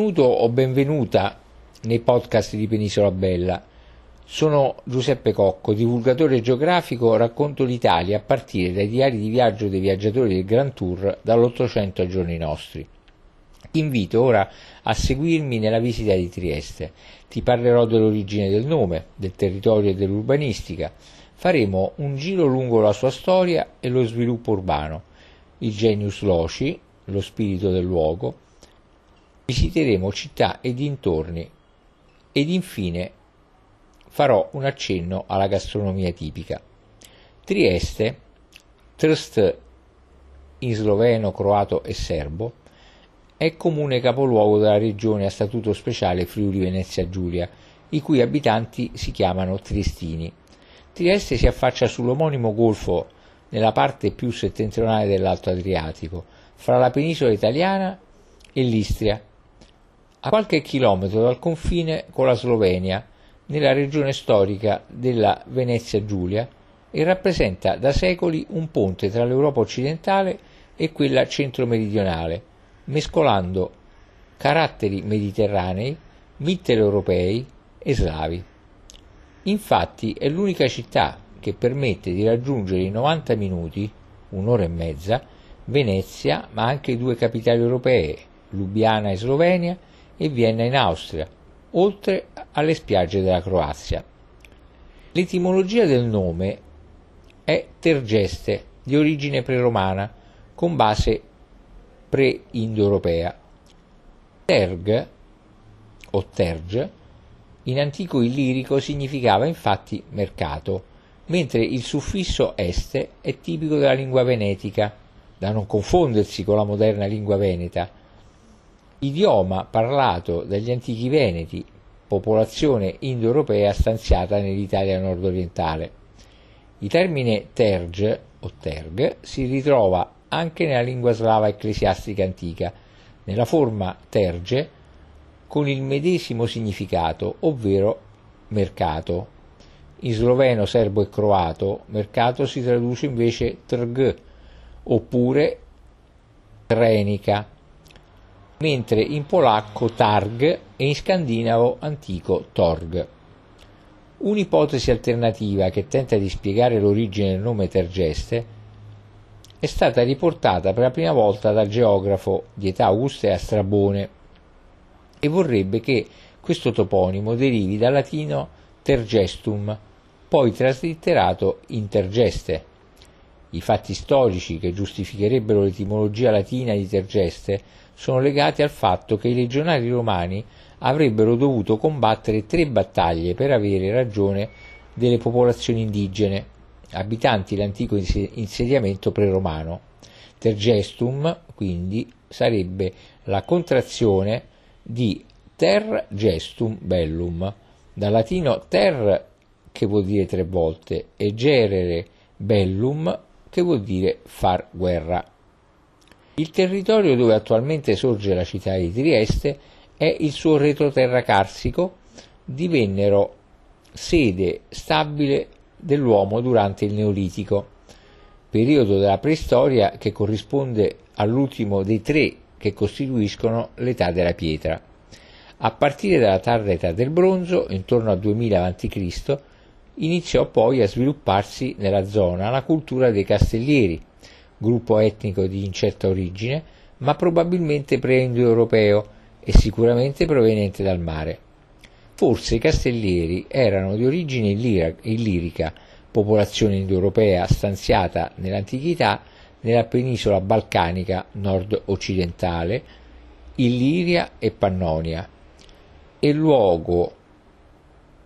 Benvenuto o benvenuta nei podcast di Penisola Bella. Sono Giuseppe Cocco, divulgatore geografico, racconto l'Italia a partire dai diari di viaggio dei viaggiatori del Grand Tour dall'Ottocento ai giorni nostri. Ti invito ora a seguirmi nella visita di Trieste. Ti parlerò dell'origine del nome, del territorio e dell'urbanistica. Faremo un giro lungo la sua storia e lo sviluppo urbano, il genius loci, lo spirito del luogo, visiteremo città e dintorni ed infine farò un accenno alla gastronomia tipica. Trieste, Trst in sloveno, croato e serbo, è comune capoluogo della regione a statuto speciale Friuli Venezia Giulia, i cui abitanti si chiamano triestini. Trieste si affaccia sull'omonimo golfo nella parte più settentrionale dell'Alto Adriatico, fra la penisola italiana e l'Istria, a qualche chilometro dal confine con la Slovenia, nella regione storica della Venezia Giulia, e rappresenta da secoli un ponte tra l'Europa occidentale e quella centro-meridionale, mescolando caratteri mediterranei, mitteleuropei e slavi. Infatti è l'unica città che permette di raggiungere in 90 minuti, un'ora e mezza, Venezia, ma anche due capitali europee, Lubiana e Slovenia, e Vienna in Austria, oltre alle spiagge della Croazia. L'etimologia del nome è Tergeste, di origine preromana, con base pre-indoeuropea. Terg o terg in antico illirico significava infatti mercato, mentre il suffisso este è tipico della lingua venetica, da non confondersi con la moderna lingua veneta, idioma parlato dagli antichi veneti, popolazione indoeuropea stanziata nell'Italia nord-orientale. Il termine terg o terg si ritrova anche nella lingua slava ecclesiastica antica, nella forma terge con il medesimo significato, ovvero mercato. In sloveno, serbo e croato, mercato si traduce invece trg oppure trenica mentre in polacco targ e in scandinavo antico torg. Un'ipotesi alternativa che tenta di spiegare l'origine del nome Tergeste è stata riportata per la prima volta dal geografo di età augustea Strabone e vorrebbe che questo toponimo derivi dal latino tergestum, poi traslitterato in tergeste. I fatti storici che giustificherebbero l'etimologia latina di tergeste sono legati al fatto che i legionari romani avrebbero dovuto combattere tre battaglie per avere ragione delle popolazioni indigene, abitanti l'antico insediamento preromano. Tergestum, quindi, sarebbe la contrazione di ter gestum bellum, dal latino ter che vuol dire tre volte e gerere bellum che vuol dire far guerra. Il territorio dove attualmente sorge la città di Trieste è il suo retroterra carsico, divennero sede stabile dell'uomo durante il Neolitico, periodo della preistoria che corrisponde all'ultimo dei tre che costituiscono l'età della pietra. A partire dalla tarda età del bronzo, intorno al 2000 a.C., iniziò poi a svilupparsi nella zona la cultura dei castellieri, gruppo etnico di incerta origine, ma probabilmente pre-indoeuropeo e sicuramente proveniente dal mare. Forse i castellieri erano di origine illirica, popolazione indoeuropea stanziata nell'antichità nella penisola balcanica nord-occidentale, Illiria e Pannonia, e luogo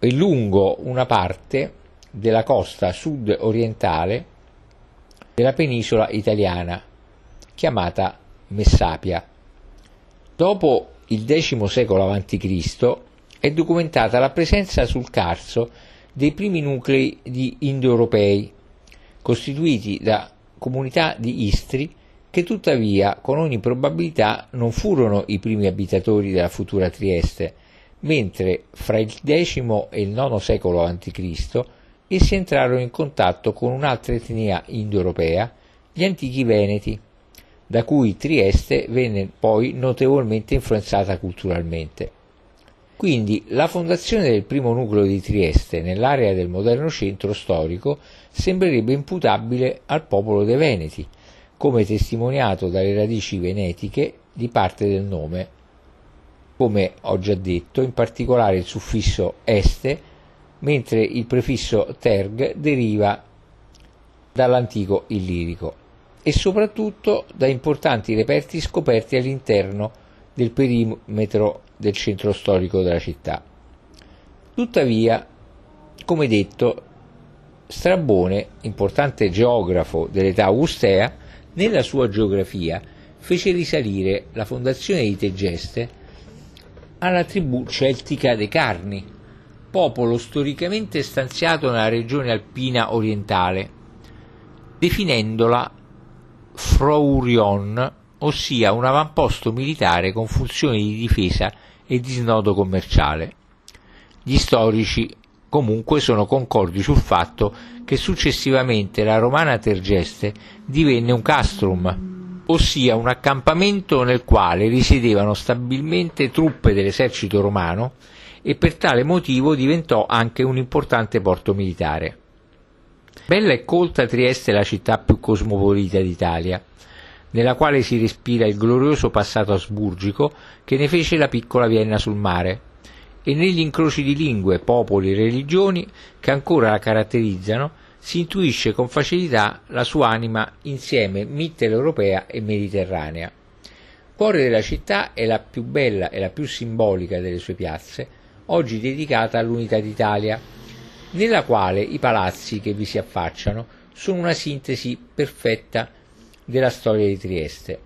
e lungo una parte della costa sud-orientale della penisola italiana, chiamata Messapia. Dopo il X secolo a.C. è documentata la presenza sul Carso dei primi nuclei di indoeuropei, costituiti da comunità di Istri che tuttavia con ogni probabilità non furono i primi abitatori della futura Trieste, mentre fra il X e il IX secolo a.C essi entrarono in contatto con un'altra etnia indoeuropea, gli antichi Veneti. da cui Trieste venne poi notevolmente influenzata culturalmente. Quindi la fondazione del primo nucleo di Trieste nell'area del moderno centro storico sembrerebbe imputabile al popolo dei Veneti, come testimoniato dalle radici venetiche di parte del nome, come ho già detto, in particolare il suffisso este, mentre il prefisso terg deriva dall'antico illirico e soprattutto da importanti reperti scoperti all'interno del perimetro del centro storico della città. Tuttavia, come detto, Strabone, importante geografo dell'età augustea, nella sua geografia fece risalire la fondazione di Tegeste alla tribù celtica dei Carni, popolo storicamente stanziato nella regione alpina orientale, definendola Frourion, ossia un avamposto militare con funzioni di difesa e di snodo commerciale. Gli storici comunque sono concordi sul fatto che successivamente la romana Tergeste divenne un castrum, ossia un accampamento nel quale risiedevano stabilmente truppe dell'esercito romano e per tale motivo diventò anche un importante porto militare. Bella e colta Trieste è la città più cosmopolita d'Italia, nella quale si respira il glorioso passato asburgico che ne fece la piccola Vienna sul mare, e negli incroci di lingue, popoli e religioni che ancora la caratterizzano si intuisce con facilità la sua anima insieme mitteleuropea e mediterranea. Cuore della città è la più bella e la più simbolica delle sue piazze, oggi dedicata all'unità d'Italia, nella quale i palazzi che vi si affacciano sono una sintesi perfetta della storia di Trieste.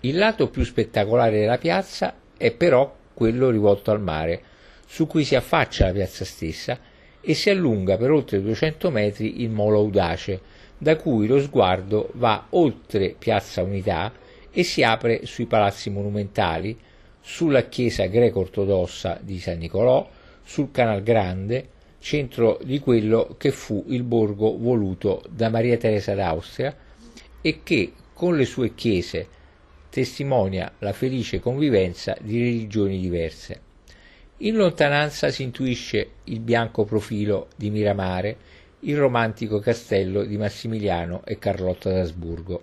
Il lato più spettacolare della piazza è però quello rivolto al mare, su cui si affaccia la piazza stessa e si allunga per oltre 200 metri il molo audace, da cui lo sguardo va oltre Piazza Unità e si apre sui palazzi monumentali, sulla chiesa greco-ortodossa di San Nicolò, sul Canal Grande, centro di quello che fu il borgo voluto da Maria Teresa d'Austria e che, con le sue chiese, testimonia la felice convivenza di religioni diverse. In lontananza si intuisce il bianco profilo di Miramare, il romantico castello di Massimiliano e Carlotta d'Asburgo.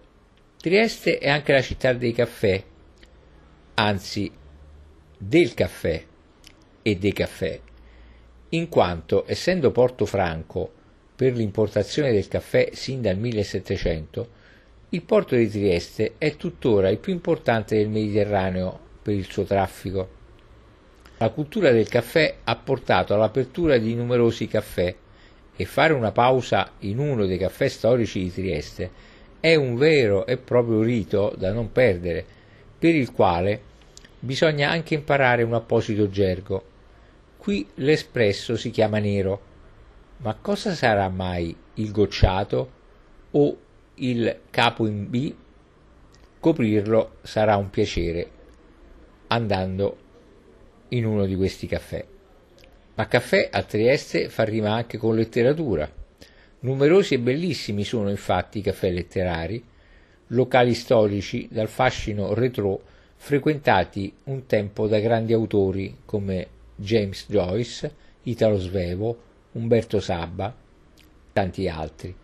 Trieste è anche la città dei caffè, anzi del caffè e dei caffè, in quanto, essendo Porto Franco per l'importazione del caffè sin dal 1700, il porto di Trieste è tuttora il più importante del Mediterraneo per il suo traffico. La cultura del caffè ha portato all'apertura di numerosi caffè e fare una pausa in uno dei caffè storici di Trieste è un vero e proprio rito da non perdere, per il quale bisogna anche imparare un apposito gergo. Qui l'espresso si chiama nero, ma cosa sarà mai il gocciato o il capo in B? Coprirlo sarà un piacere andando in uno di questi caffè. Ma caffè a Trieste fa rima anche con letteratura. Numerosi e bellissimi sono infatti i caffè letterari, locali storici dal fascino retro frequentati un tempo da grandi autori come James Joyce, Italo Svevo, Umberto Sabba, tanti altri,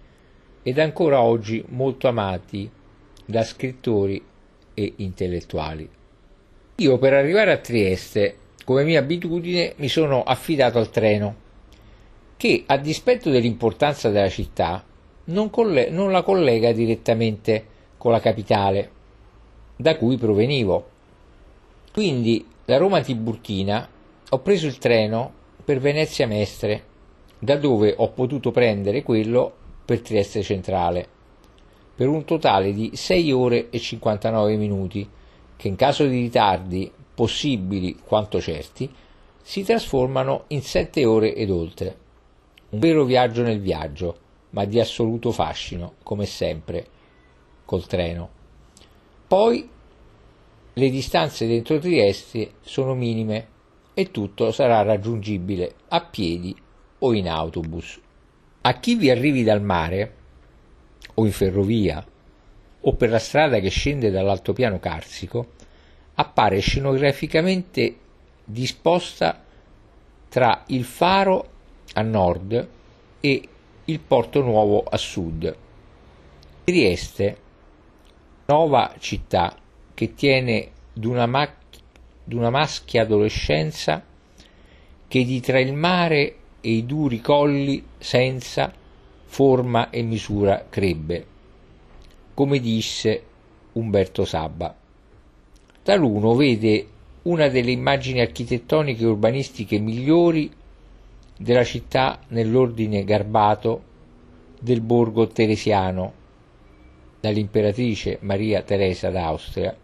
ed ancora oggi molto amati da scrittori e intellettuali. Io per arrivare a Trieste come mia abitudine mi sono affidato al treno, che a dispetto dell'importanza della città non, coll- non la collega direttamente con la capitale, da cui provenivo. Quindi da Roma Tiburtina ho preso il treno per Venezia Mestre, da dove ho potuto prendere quello per Trieste Centrale, per un totale di 6 ore e 59 minuti, che in caso di ritardi possibili quanto certi, si trasformano in sette ore ed oltre. Un vero viaggio nel viaggio, ma di assoluto fascino, come sempre, col treno. Poi le distanze dentro Trieste sono minime e tutto sarà raggiungibile a piedi o in autobus. A chi vi arrivi dal mare o in ferrovia o per la strada che scende dall'altopiano carsico, appare scenograficamente disposta tra il faro a nord e il Porto Nuovo a sud. Trieste, nuova città che tiene d'una, ma- d'una maschia adolescenza che di tra il mare e i duri colli senza forma e misura crebbe, come disse Umberto Sabba. Taluno vede una delle immagini architettoniche e urbanistiche migliori della città nell'ordine garbato del borgo teresiano dall'imperatrice Maria Teresa d'Austria.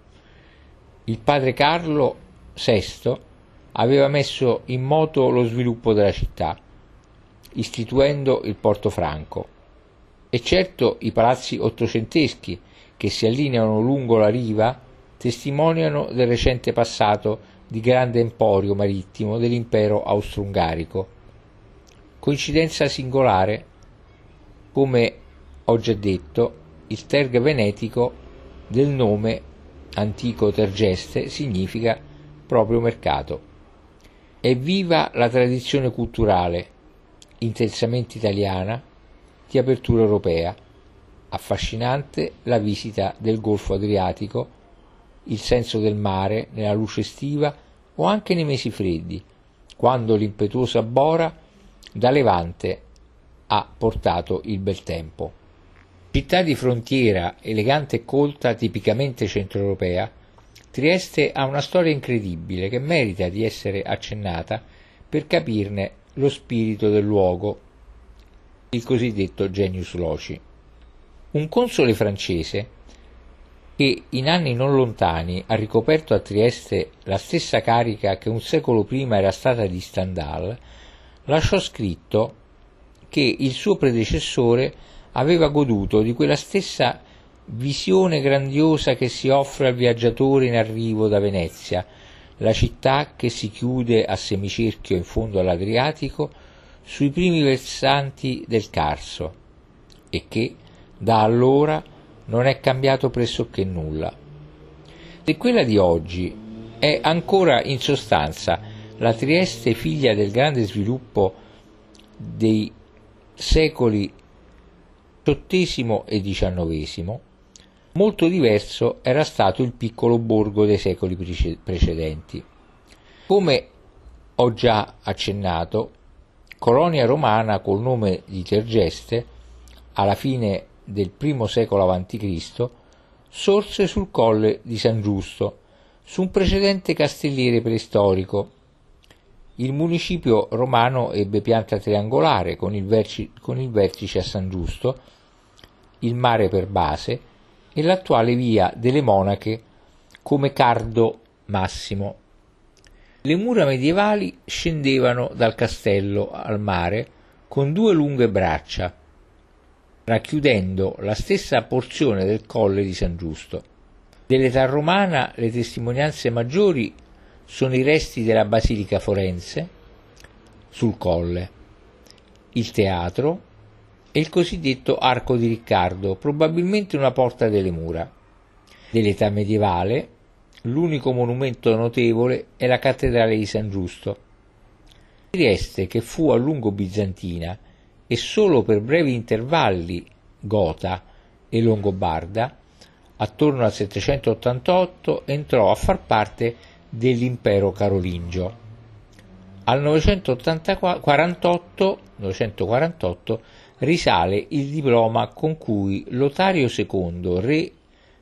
Il padre Carlo VI aveva messo in moto lo sviluppo della città, istituendo il Porto Franco. E certo i palazzi ottocenteschi che si allineano lungo la riva testimoniano del recente passato di grande emporio marittimo dell'impero austro-ungarico Coincidenza singolare, come ho già detto, il terg venetico del nome antico Tergeste significa proprio mercato. È viva la tradizione culturale, intensamente italiana, di apertura europea, affascinante la visita del Golfo Adriatico, il senso del mare nella luce estiva o anche nei mesi freddi, quando l'impetuosa bora da Levante ha portato il bel tempo. Città di frontiera, elegante e colta, tipicamente centroeuropea, Trieste ha una storia incredibile che merita di essere accennata per capirne lo spirito del luogo, il cosiddetto genius loci. Un console francese che in anni non lontani ha ricoperto a Trieste la stessa carica che un secolo prima era stata di Stendhal, lasciò scritto che il suo predecessore aveva goduto di quella stessa visione grandiosa che si offre al viaggiatore in arrivo da Venezia, la città che si chiude a semicerchio in fondo all'Adriatico sui primi versanti del Carso e che da allora non è cambiato pressoché nulla. Se quella di oggi è ancora in sostanza la Trieste figlia del grande sviluppo dei secoli XVIII e XIX, molto diverso era stato il piccolo borgo dei secoli precedenti. Come ho già accennato, colonia romana col nome di Tergeste, alla fine del I secolo a.C., sorse sul colle di San Giusto, su un precedente castelliere preistorico il municipio romano ebbe pianta triangolare con il, verci, con il vertice a San Giusto, il mare per base e l'attuale via delle Monache come cardo massimo. Le mura medievali scendevano dal castello al mare con due lunghe braccia, racchiudendo la stessa porzione del colle di San Giusto. Dell'età romana le testimonianze maggiori sono i resti della basilica forense sul colle, il teatro e il cosiddetto Arco di Riccardo, probabilmente una porta delle mura. Dell'età medievale, l'unico monumento notevole è la cattedrale di San Giusto. Trieste, che fu a lungo bizantina e solo per brevi intervalli gota e longobarda, attorno al 788 entrò a far parte dell'impero carolingio. Al 948, 948 risale il diploma con cui Lotario II, re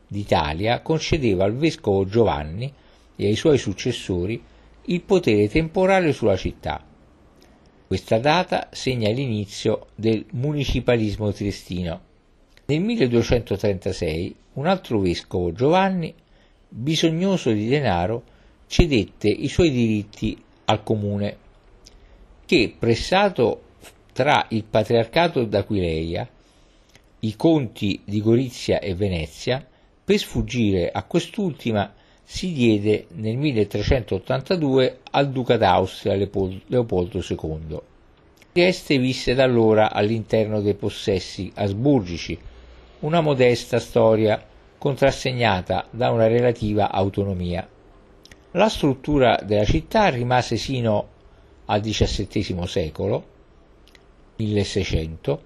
d'Italia, concedeva al vescovo Giovanni e ai suoi successori il potere temporale sulla città. Questa data segna l'inizio del municipalismo triestino. Nel 1236 un altro vescovo, Giovanni, bisognoso di denaro, cedette i suoi diritti al comune, che pressato tra il patriarcato d'Aquileia, i conti di Gorizia e Venezia, per sfuggire a quest'ultima si diede nel 1382 al duca d'Austria Leopoldo II. Trieste visse da allora all'interno dei possessi asburgici, una modesta storia contrassegnata da una relativa autonomia. La struttura della città rimase sino al XVII secolo, 1600,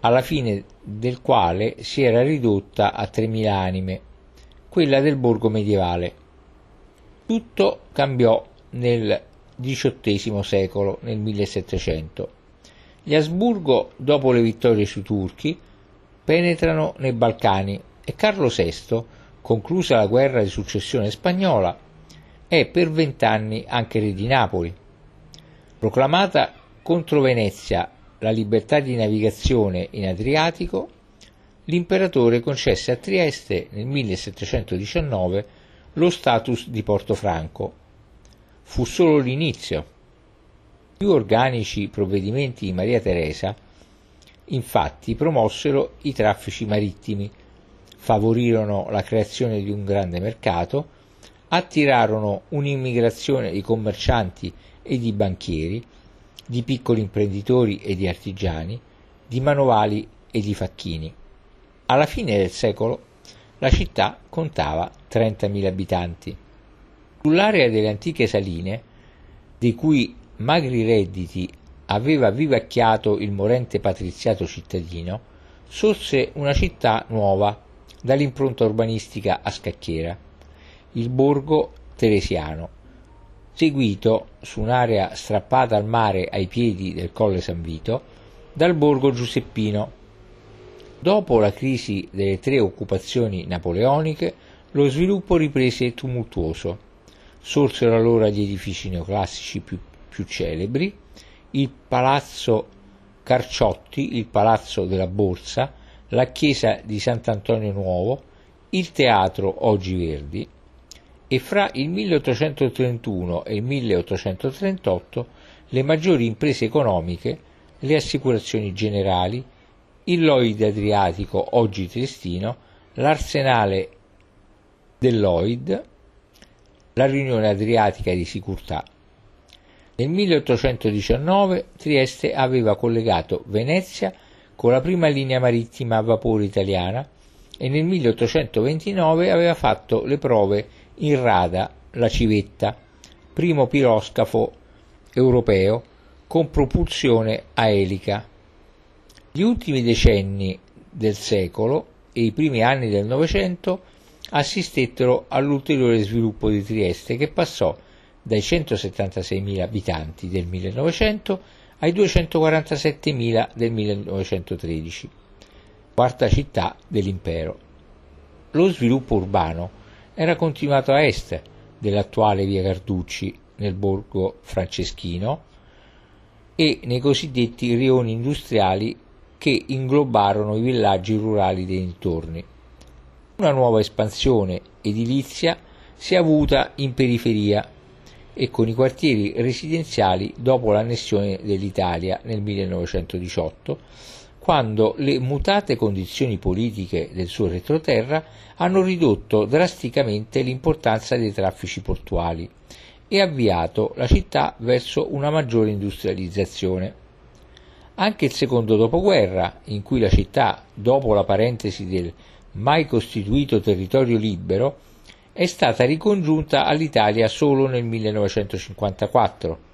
alla fine del quale si era ridotta a 3.000 anime, quella del borgo medievale. Tutto cambiò nel XVIII secolo, nel 1700. Gli Asburgo, dopo le vittorie sui turchi, penetrano nei Balcani e Carlo VI, conclusa la guerra di successione spagnola, è per vent'anni anche re di Napoli. Proclamata contro Venezia la libertà di navigazione in Adriatico, l'imperatore concesse a Trieste nel 1719 lo status di Porto Franco. Fu solo l'inizio. I più organici provvedimenti di Maria Teresa infatti promossero i traffici marittimi, favorirono la creazione di un grande mercato, attirarono un'immigrazione di commercianti e di banchieri, di piccoli imprenditori e di artigiani, di manovali e di facchini. Alla fine del secolo la città contava 30.000 abitanti. Sull'area delle antiche saline, dei cui magri redditi aveva vivacchiato il morente patriziato cittadino, sorse una città nuova dall'impronta urbanistica a scacchiera, il borgo teresiano, seguito su un'area strappata al mare ai piedi del Colle San Vito dal borgo giuseppino. Dopo la crisi delle tre occupazioni napoleoniche, lo sviluppo riprese tumultuoso. Sorsero allora gli edifici neoclassici più, più celebri, il palazzo Carciotti, il palazzo della Borsa, la chiesa di Sant'Antonio Nuovo, il teatro Oggi Verdi, e fra il 1831 e il 1838 le maggiori imprese economiche, le assicurazioni generali, il Lloyd Adriatico, oggi Triestino, l'Arsenale del Lloyd, la Riunione Adriatica di Sicurtà. Nel 1819 Trieste aveva collegato Venezia con la prima linea marittima a vapore italiana e nel 1829 aveva fatto le prove in rada la civetta, primo piroscafo europeo con propulsione a elica. Gli ultimi decenni del secolo e i primi anni del Novecento assistettero all'ulteriore sviluppo di Trieste che passò dai 176.000 abitanti del 1900 ai 247.000 del 1913, quarta città dell'impero. Lo sviluppo urbano era continuato a est dell'attuale via Carducci nel borgo franceschino e nei cosiddetti rioni industriali che inglobarono i villaggi rurali dei dintorni. Una nuova espansione edilizia si è avuta in periferia e con i quartieri residenziali dopo l'annessione dell'Italia nel 1918 quando le mutate condizioni politiche del suo retroterra hanno ridotto drasticamente l'importanza dei traffici portuali e avviato la città verso una maggiore industrializzazione. Anche il secondo dopoguerra, in cui la città, dopo la parentesi del mai costituito territorio libero, è stata ricongiunta all'Italia solo nel 1954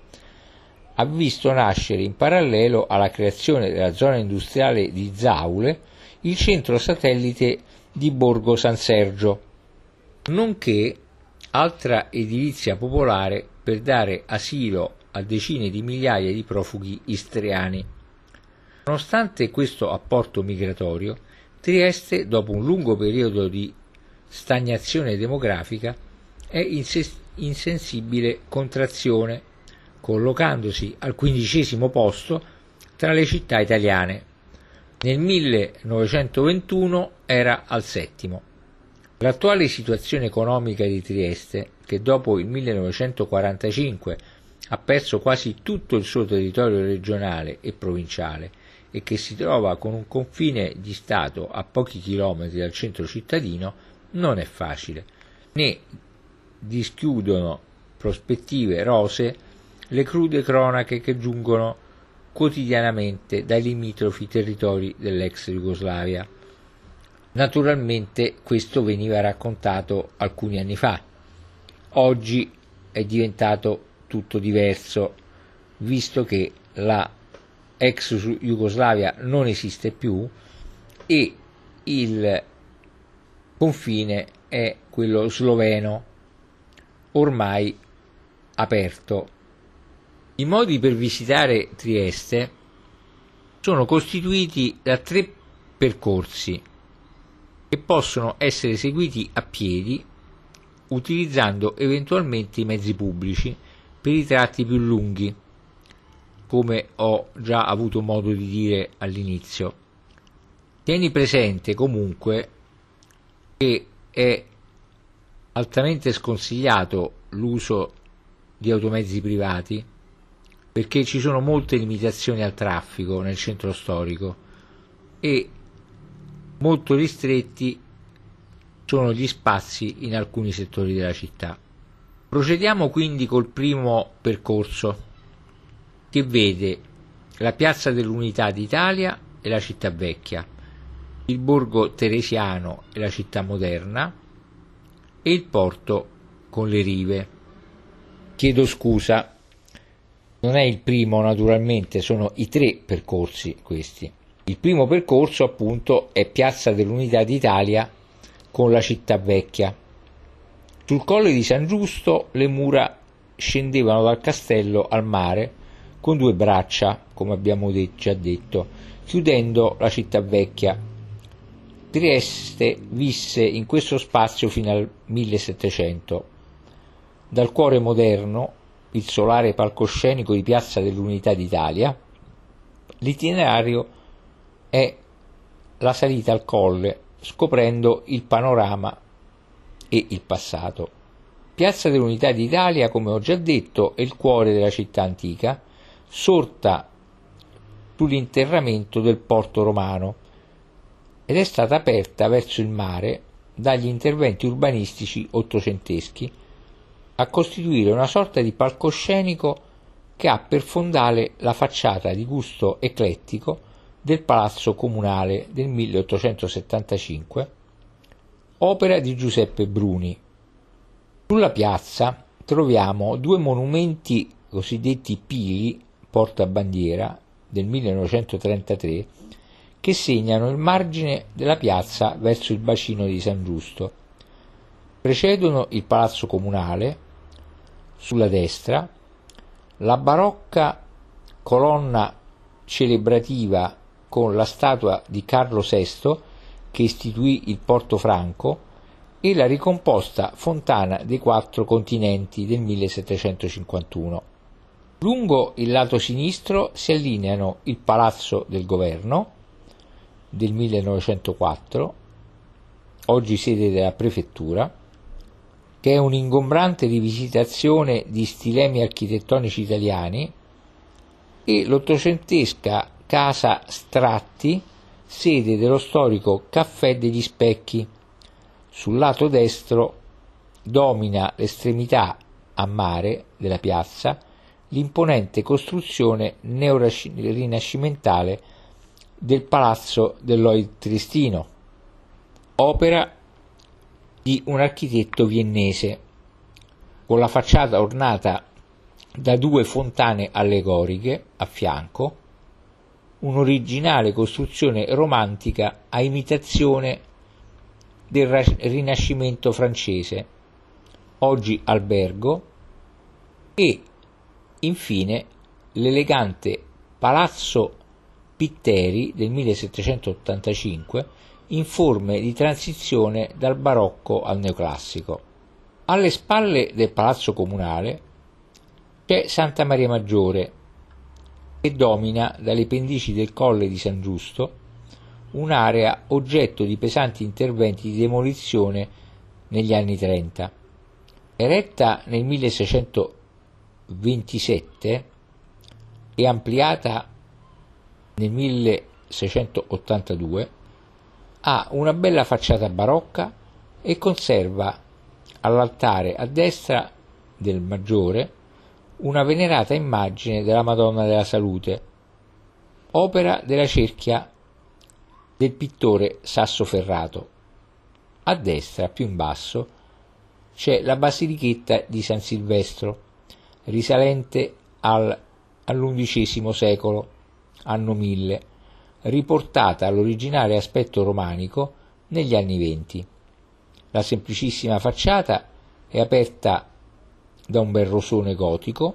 ha visto nascere in parallelo alla creazione della zona industriale di Zaule il centro satellite di Borgo San Sergio, nonché altra edilizia popolare per dare asilo a decine di migliaia di profughi istriani. Nonostante questo apporto migratorio, Trieste, dopo un lungo periodo di stagnazione demografica, è in insensibile contrazione collocandosi al quindicesimo posto tra le città italiane. Nel 1921 era al settimo. L'attuale situazione economica di Trieste, che dopo il 1945 ha perso quasi tutto il suo territorio regionale e provinciale e che si trova con un confine di Stato a pochi chilometri dal centro cittadino, non è facile, né dischiudono prospettive rose le crude cronache che giungono quotidianamente dai limitrofi territori dell'ex Jugoslavia. Naturalmente questo veniva raccontato alcuni anni fa. Oggi è diventato tutto diverso, visto che la ex Jugoslavia non esiste più e il confine è quello sloveno, ormai aperto. I modi per visitare Trieste sono costituiti da tre percorsi che possono essere seguiti a piedi utilizzando eventualmente i mezzi pubblici per i tratti più lunghi, come ho già avuto modo di dire all'inizio. Tieni presente comunque che è altamente sconsigliato l'uso di automezzi privati perché ci sono molte limitazioni al traffico nel centro storico e molto ristretti sono gli spazi in alcuni settori della città. Procediamo quindi col primo percorso che vede la piazza dell'Unità d'Italia e la città vecchia, il borgo teresiano e la città moderna e il porto con le rive. Chiedo scusa, non è il primo naturalmente, sono i tre percorsi questi. Il primo percorso appunto è Piazza dell'Unità d'Italia con la città vecchia. Sul colle di San Giusto le mura scendevano dal castello al mare con due braccia, come abbiamo già detto, chiudendo la città vecchia. Trieste visse in questo spazio fino al 1700. Dal cuore moderno, il solare palcoscenico di Piazza dell'Unità d'Italia, l'itinerario è la salita al colle scoprendo il panorama e il passato. Piazza dell'Unità d'Italia, come ho già detto, è il cuore della città antica, sorta sull'interramento del porto romano ed è stata aperta verso il mare dagli interventi urbanistici ottocenteschi a costituire una sorta di palcoscenico che ha per fondale la facciata di gusto eclettico del Palazzo Comunale del 1875, opera di Giuseppe Bruni. Sulla piazza troviamo due monumenti cosiddetti pili portabandiera del 1933 che segnano il margine della piazza verso il bacino di San Giusto. Precedono il Palazzo Comunale sulla destra, la barocca colonna celebrativa con la statua di Carlo VI che istituì il Porto Franco e la ricomposta Fontana dei Quattro Continenti del 1751. Lungo il lato sinistro si allineano il Palazzo del Governo del 1904, oggi sede della prefettura, che è un'ingombrante rivisitazione di stilemi architettonici italiani, e l'ottocentesca Casa Stratti, sede dello storico Caffè degli Specchi. Sul lato destro domina l'estremità a mare della piazza l'imponente costruzione neorinascimentale del Palazzo dell'Oid Tristino, opera di un architetto viennese, con la facciata ornata da due fontane allegoriche a fianco, un'originale costruzione romantica a imitazione del Rinascimento francese, oggi albergo, e infine l'elegante Palazzo Pitteri del 1785 in forme di transizione dal barocco al neoclassico. Alle spalle del palazzo comunale c'è Santa Maria Maggiore, che domina dalle pendici del colle di San Giusto un'area oggetto di pesanti interventi di demolizione negli anni 30. Eretta nel 1627 e ampliata nel 1682, ha una bella facciata barocca e conserva all'altare a destra del maggiore una venerata immagine della Madonna della Salute, opera della cerchia del pittore Sassoferrato. A destra, più in basso, c'è la basilichetta di San Silvestro, risalente al, all'undicesimo secolo, anno 1000, riportata all'originale aspetto romanico negli anni venti. La semplicissima facciata è aperta da un bel rosone gotico,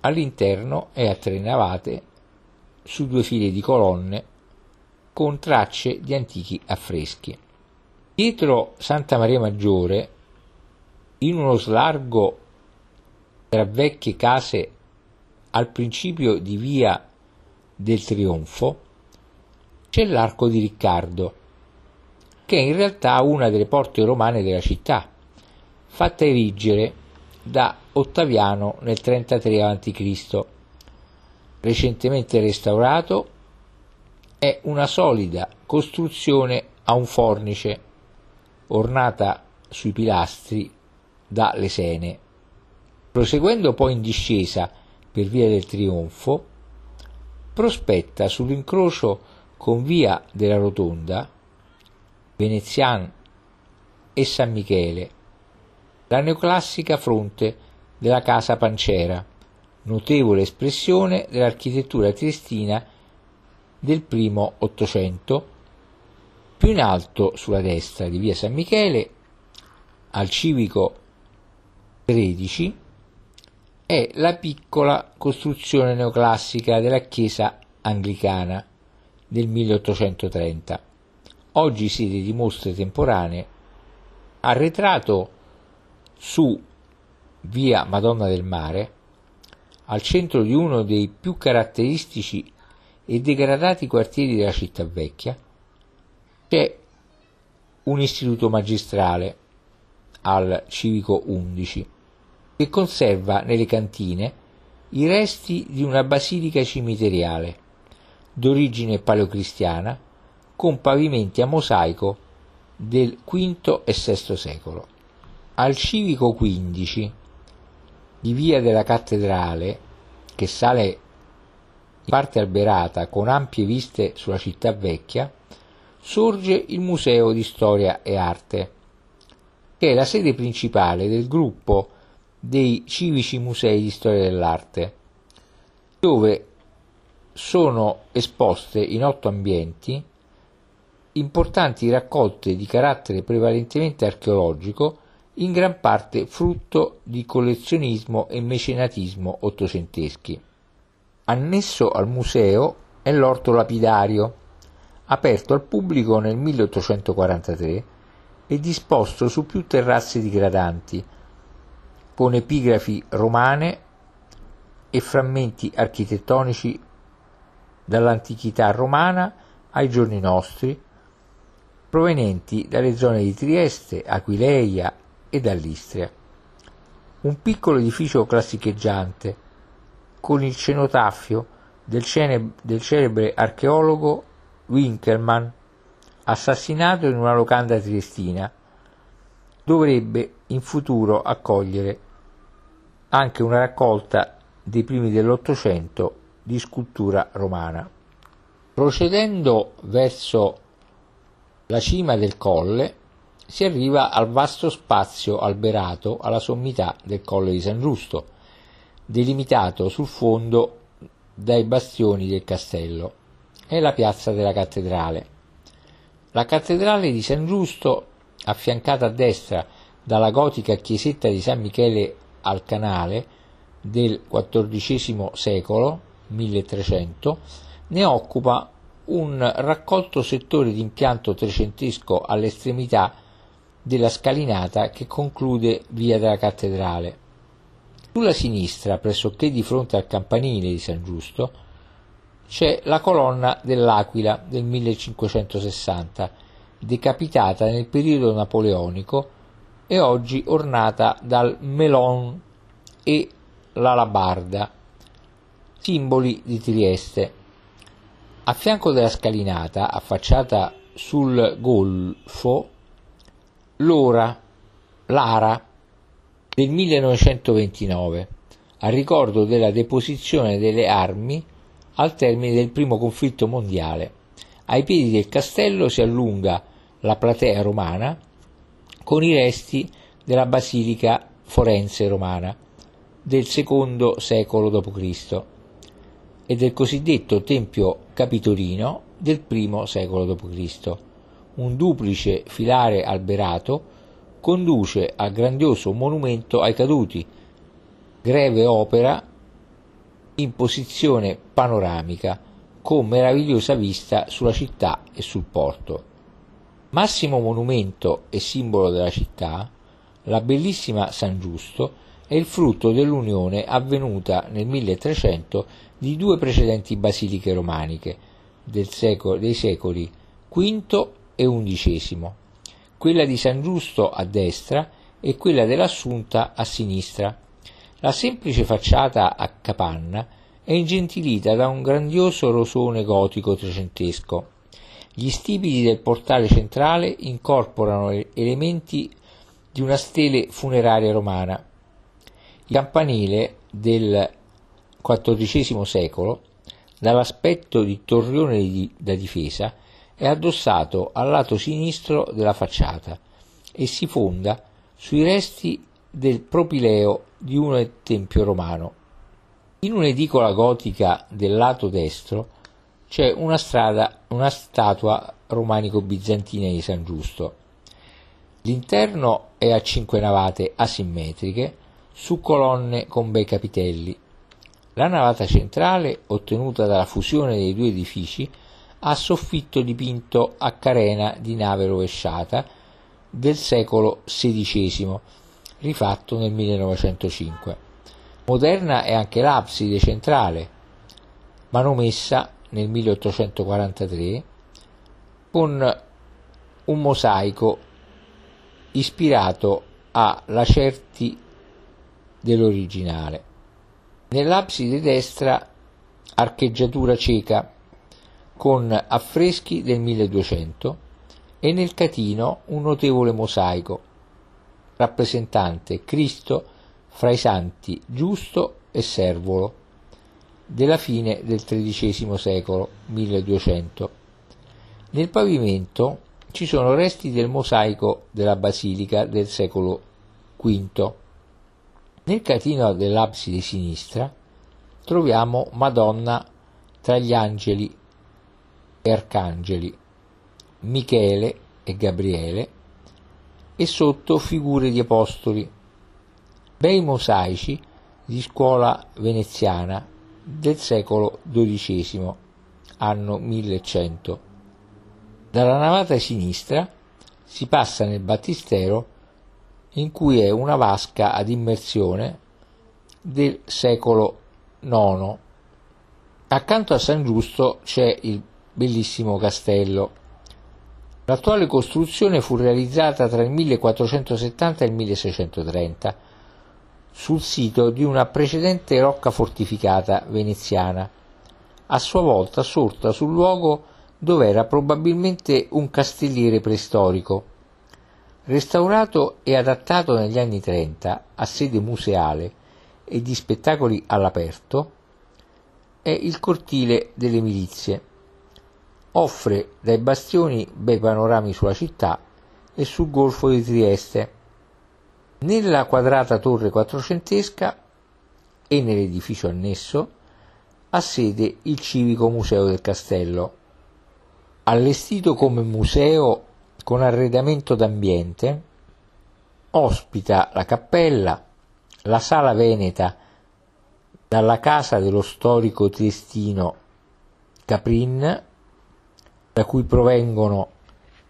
all'interno è a tre navate su due file di colonne con tracce di antichi affreschi. Dietro Santa Maria Maggiore, in uno slargo tra vecchie case al principio di via del Trionfo, c'è l'arco di Riccardo, che è in realtà una delle porte romane della città, fatta erigere da Ottaviano nel 33 a.C. Recentemente restaurato, è una solida costruzione a un fornice, ornata sui pilastri da lesene. Proseguendo poi in discesa per via del Trionfo, prospetta sull'incrocio con via della Rotonda, Venezian e San Michele, la neoclassica fronte della casa Pancera, notevole espressione dell'architettura triestina del primo Ottocento, più in alto sulla destra di via San Michele, al civico 13, è la piccola costruzione neoclassica della chiesa anglicana del 1830, oggi sede di mostre temporanee, arretrato su via Madonna del Mare, al centro di uno dei più caratteristici e degradati quartieri della città vecchia, c'è un istituto magistrale al civico 11 che conserva nelle cantine i resti di una basilica cimiteriale d'origine paleocristiana con pavimenti a mosaico del V e VI secolo. Al civico 15 di via della cattedrale, che sale in parte alberata con ampie viste sulla città vecchia, sorge il Museo di Storia e Arte, che è la sede principale del gruppo dei civici musei di storia dell'arte, dove sono esposte in otto ambienti importanti raccolte di carattere prevalentemente archeologico, in gran parte frutto di collezionismo e mecenatismo ottocenteschi. Annesso al museo è l'orto lapidario, aperto al pubblico nel 1843 e disposto su più terrazze digradanti, con epigrafi romane e frammenti architettonici dall'antichità romana ai giorni nostri, provenienti dalle zone di Trieste, Aquileia e dall'Istria. Un piccolo edificio classicheggiante con il cenotafio del, cene- del celebre archeologo Winkelmann, assassinato in una locanda triestina, dovrebbe in futuro accogliere anche una raccolta dei primi dell'Ottocento di scultura romana. Procedendo verso la cima del colle si arriva al vasto spazio alberato alla sommità del colle di San Giusto, delimitato sul fondo dai bastioni del castello. È la piazza della cattedrale. La cattedrale di San Giusto, affiancata a destra dalla gotica chiesetta di San Michele al canale del XIV secolo 1300 ne occupa un raccolto settore di impianto trecentesco all'estremità della scalinata che conclude via della cattedrale. Sulla sinistra, pressoché di fronte al campanile di San Giusto, c'è la colonna dell'Aquila del 1560, decapitata nel periodo napoleonico e oggi ornata dal melon e l'alabarda, simboli di Trieste. A fianco della scalinata, affacciata sul golfo, l'ora, l'ara del 1929, a ricordo della deposizione delle armi al termine del primo conflitto mondiale, Ai piedi del castello si allunga la platea romana con i resti della basilica forense romana del secondo secolo d.C. e del cosiddetto Tempio Capitolino del primo secolo d.C. Un duplice filare alberato conduce al grandioso monumento ai caduti, greve opera in posizione panoramica con meravigliosa vista sulla città e sul porto. Massimo monumento e simbolo della città, la bellissima San Giusto è il frutto dell'unione avvenuta nel 1300 di due precedenti basiliche romaniche secolo, dei secoli V e XI, quella di San Giusto a destra e quella dell'Assunta a sinistra. La semplice facciata a capanna è ingentilita da un grandioso rosone gotico trecentesco. Gli stipiti del portale centrale incorporano elementi di una stele funeraria romana. Il campanile del XIV secolo, dall'aspetto di torrione di, da difesa, è addossato al lato sinistro della facciata e si fonda sui resti del propileo di un tempio romano. In un'edicola gotica del lato destro c'è una, strada, una statua romanico-bizantina di San Giusto. L'interno è a cinque navate asimmetriche su colonne con bei capitelli. La navata centrale, ottenuta dalla fusione dei due edifici, ha soffitto dipinto a carena di nave rovesciata del secolo XVI, rifatto nel 1905. Moderna è anche l'abside centrale, manomessa nel 1843 con un mosaico ispirato a Lacerti dell'originale. Nell'abside destra archeggiatura cieca con affreschi del 1200 e nel catino un notevole mosaico rappresentante Cristo fra i santi Giusto e Servolo della fine del XIII secolo 1200. Nel pavimento ci sono resti del mosaico della basilica del secolo V. Nel catino dell'abside sinistra troviamo Madonna tra gli angeli e arcangeli, Michele e Gabriele, e sotto figure di apostoli, bei mosaici di scuola veneziana del secolo XII, anno 1100. Dalla navata sinistra si passa nel battistero in cui è una vasca ad immersione del secolo IX. Accanto a San Giusto c'è il bellissimo castello. L'attuale costruzione fu realizzata tra il 1470 e il 1630 sul sito di una precedente rocca fortificata veneziana, a sua volta sorta sul luogo dove era probabilmente un castelliere preistorico. Restaurato e adattato negli anni 30 a sede museale e di spettacoli all'aperto, è il cortile delle milizie. Offre dai bastioni bei panorami sulla città e sul golfo di Trieste nella quadrata torre quattrocentesca e nell'edificio annesso ha sede il Civico Museo del Castello. Allestito come museo con arredamento d'ambiente, ospita la cappella, la sala veneta dalla casa dello storico triestino Caprin, da cui provengono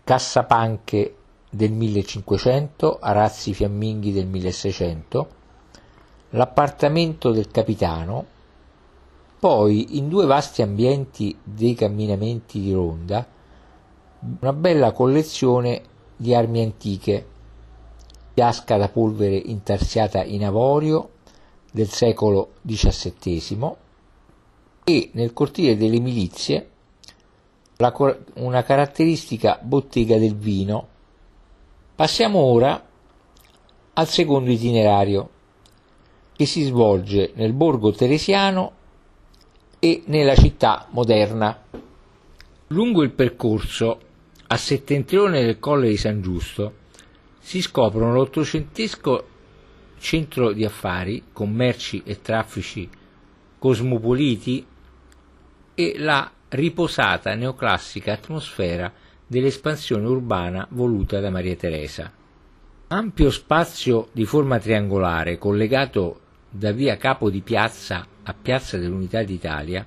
cassapanche del 1500, Arazzi Fiamminghi del 1600, l'appartamento del capitano, poi in due vasti ambienti dei camminamenti di ronda, una bella collezione di armi antiche, piasca da polvere intarsiata in avorio del secolo XVII e nel cortile delle milizie una caratteristica bottega del vino Passiamo ora al secondo itinerario, che si svolge nel borgo teresiano e nella città moderna. Lungo il percorso, a settentrione del Colle di San Giusto, si scoprono l'ottocentesco centro di affari, commerci e traffici cosmopoliti e la riposata neoclassica atmosfera dell'espansione urbana voluta da Maria Teresa. Ampio spazio di forma triangolare collegato da via Capo di Piazza a Piazza dell'Unità d'Italia,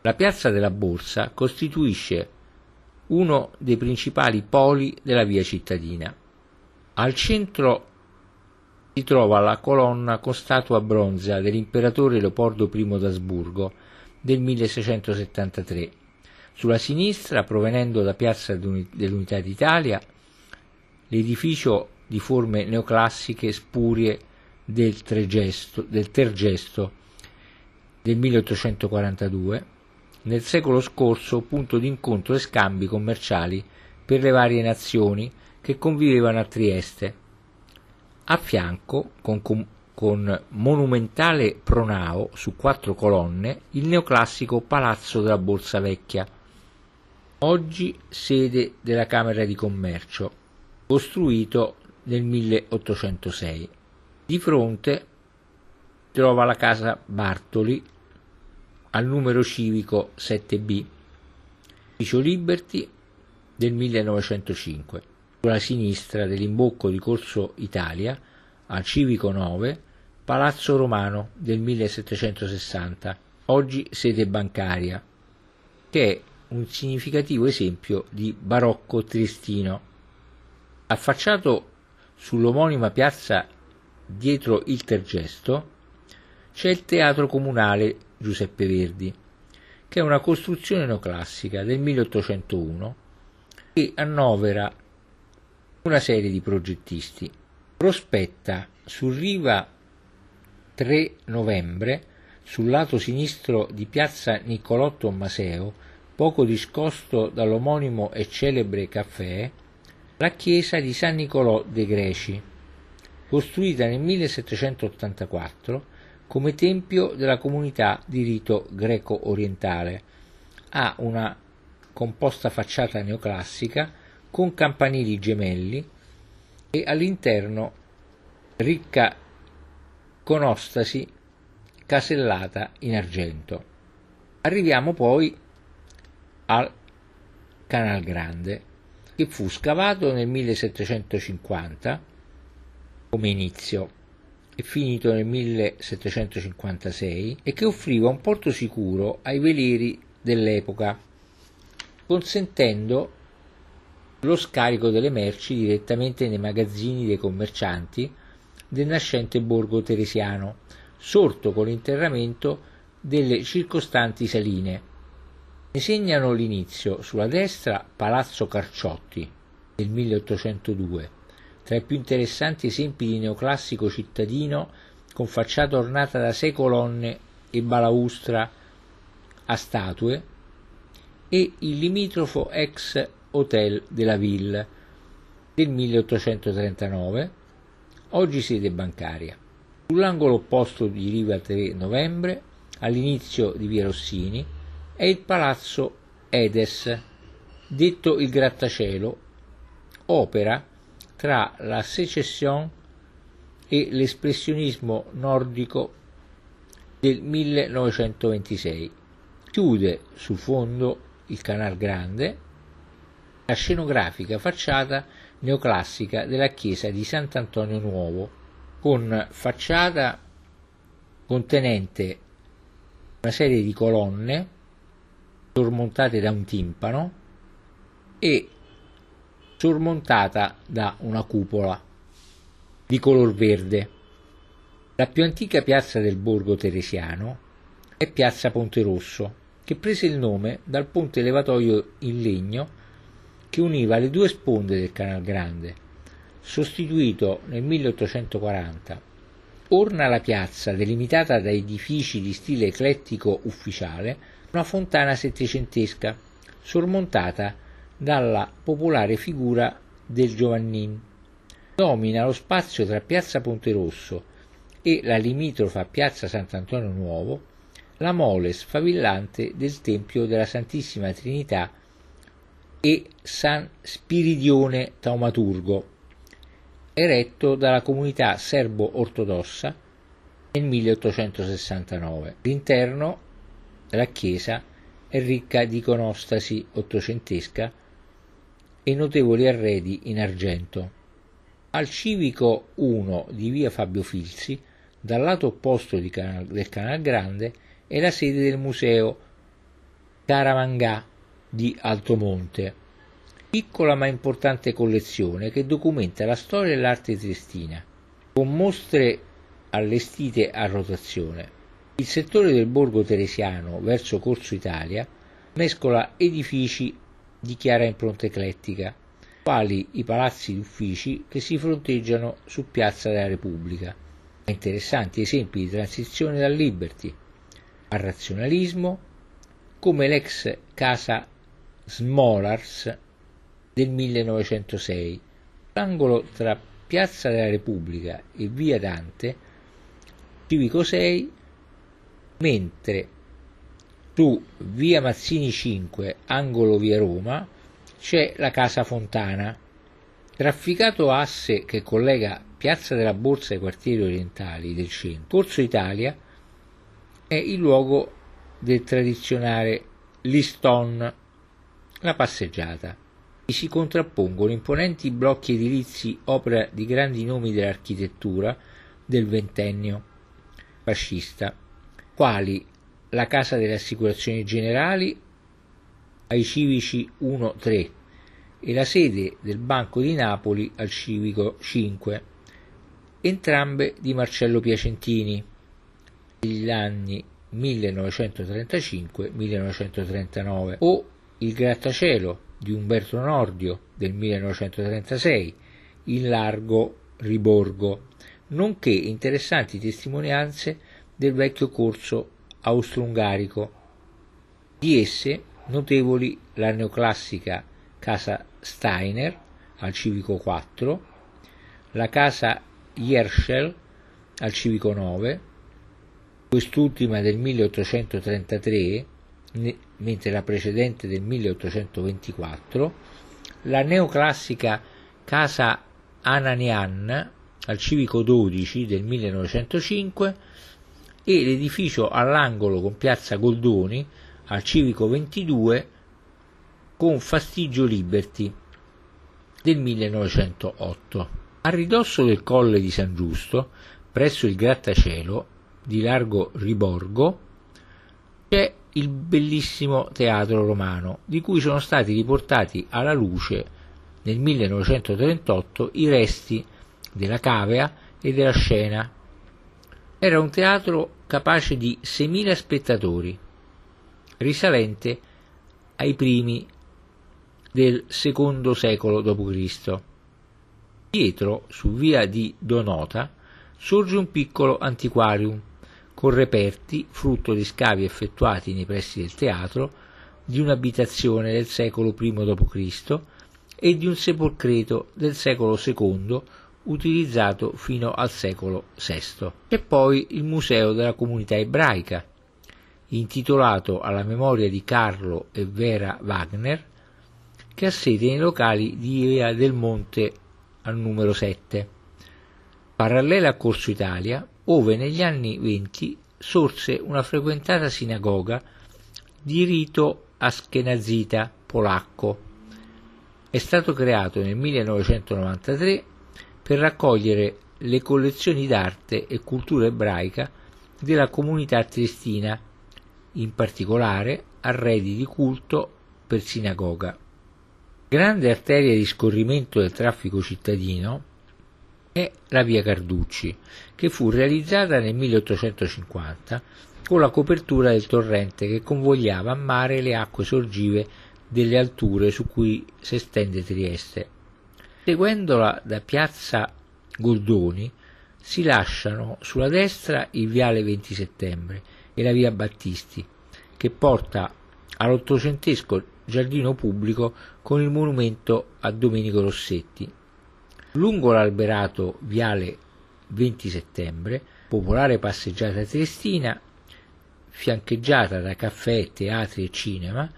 la Piazza della Borsa costituisce uno dei principali poli della via cittadina. Al centro si trova la colonna con statua bronzea dell'imperatore Leopoldo I d'Asburgo del 1673. Sulla sinistra, provenendo da Piazza dell'Unità d'Italia, l'edificio di forme neoclassiche spurie del, Tergesto del 1842, nel secolo scorso punto d'incontro e scambi commerciali per le varie nazioni che convivevano a Trieste a fianco, con, con monumentale pronao su quattro colonne, il neoclassico Palazzo della Borsa Vecchia, oggi sede della Camera di Commercio, costruito nel 1806. Di fronte trova la casa Bartoli al numero civico 7B, Ufficio Liberty del 1905 sulla sinistra dell'imbocco di Corso Italia, al Civico 9, Palazzo Romano del 1760, oggi sede bancaria, che è un significativo esempio di barocco triestino. Affacciato sull'omonima piazza dietro il Tergesto c'è il Teatro Comunale Giuseppe Verdi, che è una costruzione neoclassica del 1801 che annovera una serie di progettisti. Prospetta su riva 3 novembre, sul lato sinistro di piazza Niccolò Tommaseo, poco discosto dall'omonimo e celebre caffè, la chiesa di San Nicolò dei Greci, costruita nel 1784 come tempio della comunità di rito greco-orientale. Ha una composta facciata neoclassica con campanili gemelli e all'interno ricca conostasi casellata in argento. Arriviamo poi al Canal Grande, che fu scavato nel 1750 come inizio finito nel 1756 e che offriva un porto sicuro ai velieri dell'epoca, consentendo lo scarico delle merci direttamente nei magazzini dei commercianti del nascente borgo teresiano, sorto con l'interramento delle circostanti saline. Ne segnano l'inizio sulla destra Palazzo Carciotti del 1802, tra i più interessanti esempi di neoclassico cittadino con facciata ornata da sei colonne e balaustra a statue, e il limitrofo ex Hotel de la Ville del 1839, oggi sede bancaria. Sull'angolo opposto di Riva 3 Novembre, all'inizio di Via Rossini, è il palazzo Edes, detto il grattacielo, opera tra la secession e l'espressionismo nordico del 1926. Chiude sul fondo il Canal Grande la scenografica facciata neoclassica della chiesa di Sant'Antonio Nuovo, con facciata contenente una serie di colonne sormontate da un timpano e sormontata da una cupola di color verde. La più antica piazza del borgo teresiano è Piazza Ponte Rosso, che prese il nome dal ponte levatoio in legno che univa le due sponde del Canal Grande, sostituito nel 1840. Orna la piazza, delimitata da edifici di stile eclettico ufficiale, una fontana settecentesca, sormontata dalla popolare figura del Giovannin. Domina lo spazio tra piazza Ponte Rosso e la limitrofa piazza Sant'Antonio Nuovo la mole sfavillante del Tempio della Santissima Trinità e San Spiridione Taumaturgo, eretto dalla comunità serbo-ortodossa nel 1869. L'interno della chiesa è ricca di iconostasi ottocentesca e notevoli arredi in argento. Al civico 1 di via Fabio Filzi, dal lato opposto Canal, del Canal Grande, è la sede del museo Caramangà di Altomonte, piccola ma importante collezione che documenta la storia e l'arte triestina, con mostre allestite a rotazione. Il settore del borgo teresiano verso Corso Italia mescola edifici di chiara impronta eclettica, quali i palazzi d'uffici che si fronteggiano su Piazza della Repubblica. Interessanti esempi di transizione dal liberty al razionalismo, come l'ex casa Smolars del 1906. L'angolo tra Piazza della Repubblica e Via Dante, Civico 6, mentre su Via Mazzini 5, angolo Via Roma, c'è la Casa Fontana. Trafficato asse che collega Piazza della Borsa ai quartieri orientali del centro, Corso Italia è il luogo del tradizionale liston, la passeggiata. Vi si contrappongono imponenti blocchi edilizi opera di grandi nomi dell'architettura del ventennio fascista, quali la Casa delle Assicurazioni Generali ai Civici 1-3 e la sede del Banco di Napoli al Civico 5, entrambe di Marcello Piacentini, negli anni 1935-1939, o il grattacielo di Umberto Nordio del 1936, in largo Riborgo, nonché interessanti testimonianze del vecchio corso austro-ungarico. Di esse notevoli la neoclassica casa Steiner al civico 4, la casa Jerschel al civico 9, quest'ultima del 1833 mentre la precedente del 1824, la neoclassica casa Ananian al civico 12 del 1905 e l'edificio all'angolo con piazza Goldoni al civico 22 con Fastigio Liberty del 1908. A ridosso del colle di San Giusto, presso il grattacielo di largo Riborgo, c'è il bellissimo teatro romano, di cui sono stati riportati alla luce nel 1938 i resti della cavea e della scena. Era un teatro capace di 6.000 spettatori, risalente ai primi del secondo secolo d.C. Dietro, su via di Donota, sorge un piccolo antiquarium con reperti, frutto di scavi effettuati nei pressi del teatro, di un'abitazione del secolo I d.C. e di un sepolcreto del secolo II utilizzato fino al secolo VI. C'è poi il Museo della Comunità Ebraica, intitolato alla memoria di Carlo e Vera Wagner, che ha sede nei locali di Via del Monte al numero 7. Parallela a Corso Italia, ove negli anni venti sorse una frequentata sinagoga di rito aschenazita polacco. È stato creato nel 1993 per raccogliere le collezioni d'arte e cultura ebraica della comunità triestina, in particolare arredi di culto per sinagoga. Grande arteria di scorrimento del traffico cittadino, è la via Carducci, che fu realizzata nel 1850 con la copertura del torrente che convogliava a mare le acque sorgive delle alture su cui si estende Trieste. Seguendola da piazza Goldoni si lasciano sulla destra il viale 20 settembre e la via Battisti, che porta all'ottocentesco giardino pubblico con il monumento a Domenico Rossetti, Lungo l'alberato viale 20 settembre, popolare passeggiata triestina, fiancheggiata da caffè, teatri e cinema,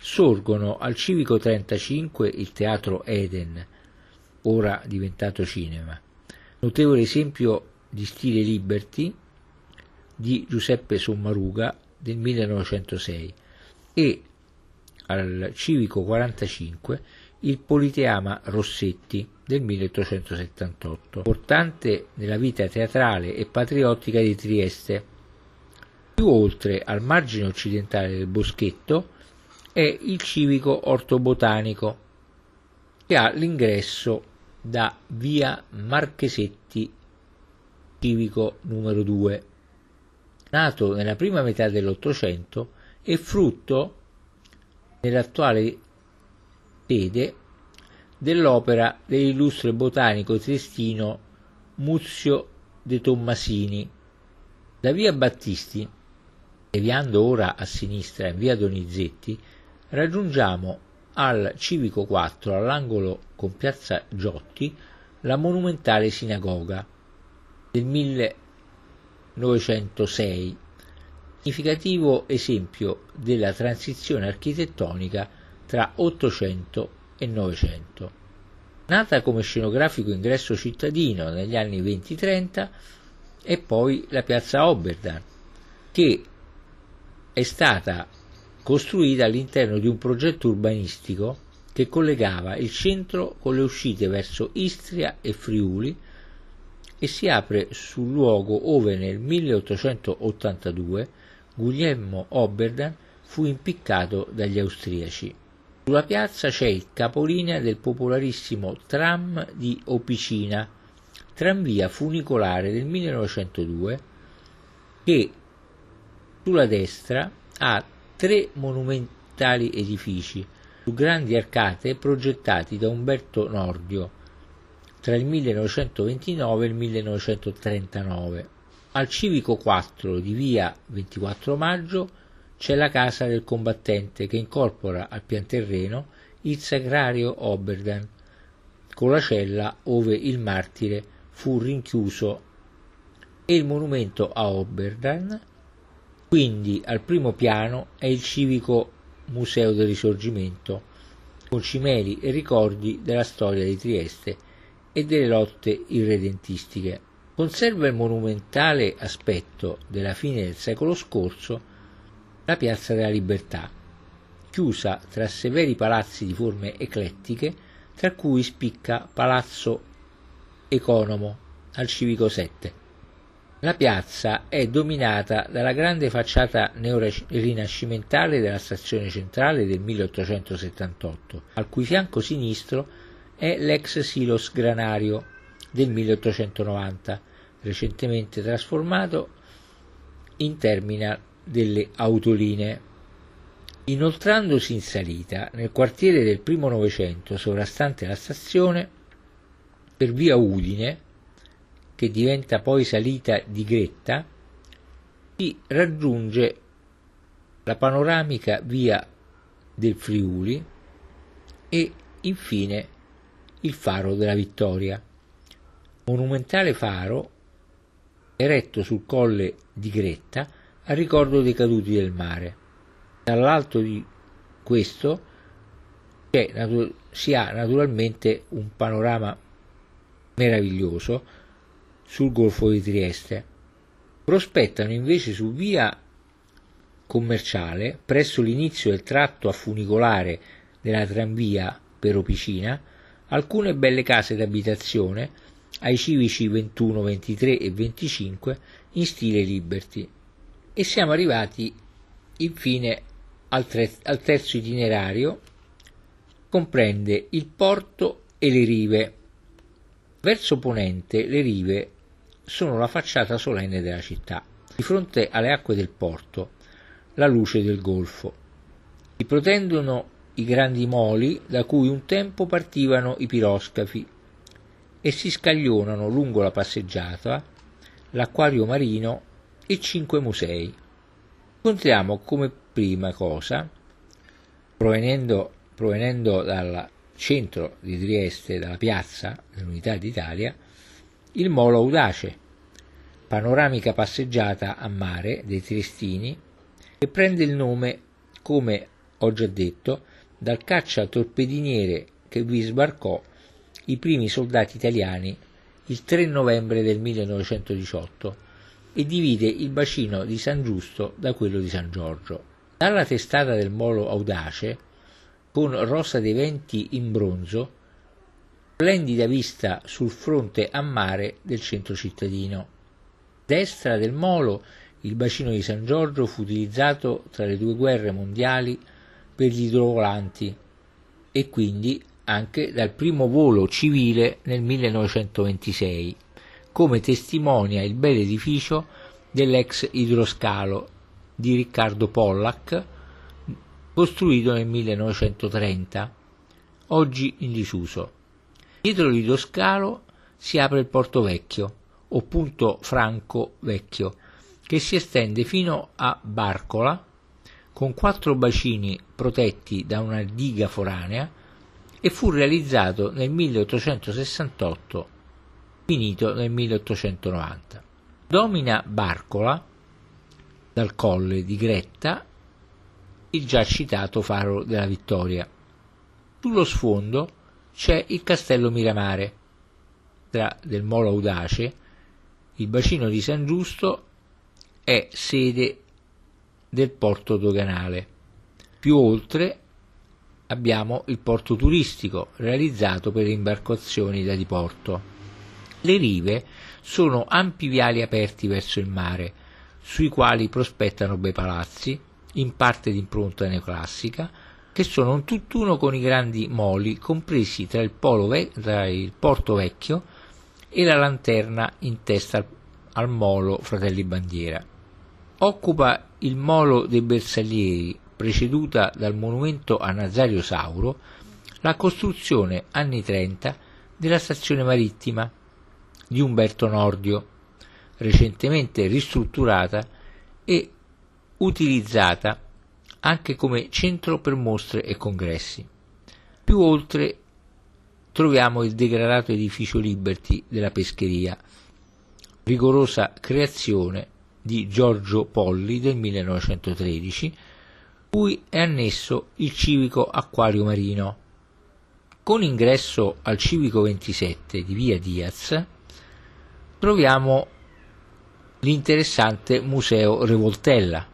sorgono al Civico 35 il Teatro Eden, ora diventato cinema. Notevole esempio di stile Liberty di Giuseppe Sommaruga del 1906 e al Civico 45 il Politeama Rossetti del 1878, importante nella vita teatrale e patriottica di Trieste. Più oltre, al margine occidentale del boschetto, è il civico ortobotanico, che ha l'ingresso da via Marchesetti, civico numero 2. Nato nella prima metà dell'Ottocento, è frutto nell'attuale sede dell'opera dell'illustre botanico triestino Muzio de Tommasini. Da via Battisti, deviando ora a sinistra in via Donizetti, raggiungiamo al Civico 4, all'angolo con piazza Giotti, la monumentale sinagoga del 1906, significativo esempio della transizione architettonica tra Ottocento e Novecento. Nata come scenografico ingresso cittadino negli anni 20-30 e poi la piazza Oberdan, che è stata costruita all'interno di un progetto urbanistico che collegava il centro con le uscite verso Istria e Friuli e si apre sul luogo ove nel 1882 Guglielmo Oberdan fu impiccato dagli austriaci. Sulla piazza c'è il capolinea del popolarissimo tram di Opicina, tranvia funicolare del 1902 che sulla destra ha tre monumentali edifici su grandi arcate progettati da Umberto Nordio tra il 1929 e il 1939. Al civico 4 di via 24 maggio c'è la casa del combattente che incorpora al pian terreno il sacrario Oberdan con la cella ove il martire fu rinchiuso e il monumento a Oberdan quindi al primo piano è il civico Museo del Risorgimento con cimeli e ricordi della storia di Trieste e delle lotte irredentistiche. Conserva il monumentale aspetto della fine del secolo scorso la Piazza della Libertà, chiusa tra severi palazzi di forme eclettiche, tra cui spicca Palazzo Economo al Civico 7. La piazza è dominata dalla grande facciata neorinascimentale della stazione centrale del 1878, al cui fianco sinistro è l'ex silos granario del 1890, recentemente trasformato in terminal delle autolinee. Inoltrandosi in salita nel quartiere del primo Novecento sovrastante la stazione, per via Udine, che diventa poi salita di Gretta, si raggiunge la panoramica via del Friuli e infine il faro della Vittoria, monumentale faro eretto sul colle di Gretta a ricordo dei caduti del mare. Dall'alto di questo si ha naturalmente un panorama meraviglioso sul Golfo di Trieste. Prospettano invece su via commerciale, presso l'inizio del tratto a funicolare della tranvia per Opicina, alcune belle case d'abitazione ai civici 21, 23 e 25 in stile Liberty e siamo arrivati infine al, tre, al terzo itinerario, comprende il porto e le rive. Verso ponente le rive sono la facciata solenne della città. Di fronte alle acque del porto, la luce del golfo. Si protendono i grandi moli da cui un tempo partivano i piroscafi e si scaglionano lungo la passeggiata l'acquario marino e cinque musei. Incontriamo come prima cosa, provenendo, provenendo dal centro di Trieste, dalla piazza dell'Unità d'Italia, il Molo Audace, panoramica passeggiata a mare dei triestini e prende il nome, come ho già detto, dal caccia-torpediniere che vi sbarcò i primi soldati italiani il 3 novembre del 1918 e divide il bacino di San Giusto da quello di San Giorgio. Dalla testata del molo Audace, con rosa dei venti in bronzo, splendida vista sul fronte a mare del centro cittadino. Destra del molo il bacino di San Giorgio fu utilizzato tra le due guerre mondiali per gli idrovolanti e quindi anche dal primo volo civile nel 1926, come testimonia il bel edificio dell'ex idroscalo di Riccardo Pollack, costruito nel 1930, oggi in disuso. Dietro l'idroscalo si apre il Porto Vecchio, o Punto Franco Vecchio, che si estende fino a Barcola, con quattro bacini protetti da una diga foranea, e fu realizzato nel 1868, finito nel 1890. Domina Barcola, dal colle di Gretta, il già citato faro della Vittoria. Sullo sfondo c'è il castello Miramare, del Molo Audace, il bacino di San Giusto è sede del porto doganale. Più oltre abbiamo il porto turistico realizzato per le imbarcazioni da diporto. Le rive sono ampi viali aperti verso il mare, sui quali prospettano bei palazzi, in parte di impronta neoclassica, che sono un tutt'uno con i grandi moli compresi tra il, ve- tra il porto vecchio e la lanterna in testa al, al molo Fratelli Bandiera. Occupa il molo dei Bersaglieri preceduta dal monumento a Nazario Sauro, la costruzione anni 30 della stazione marittima di Umberto Nordio, recentemente ristrutturata e utilizzata anche come centro per mostre e congressi. Più oltre troviamo il degradato edificio Liberty della pescheria, rigorosa creazione di Giorgio Polli del 1913, cui è annesso il civico acquario marino. Con ingresso al civico 27 di via Diaz troviamo l'interessante museo Revoltella,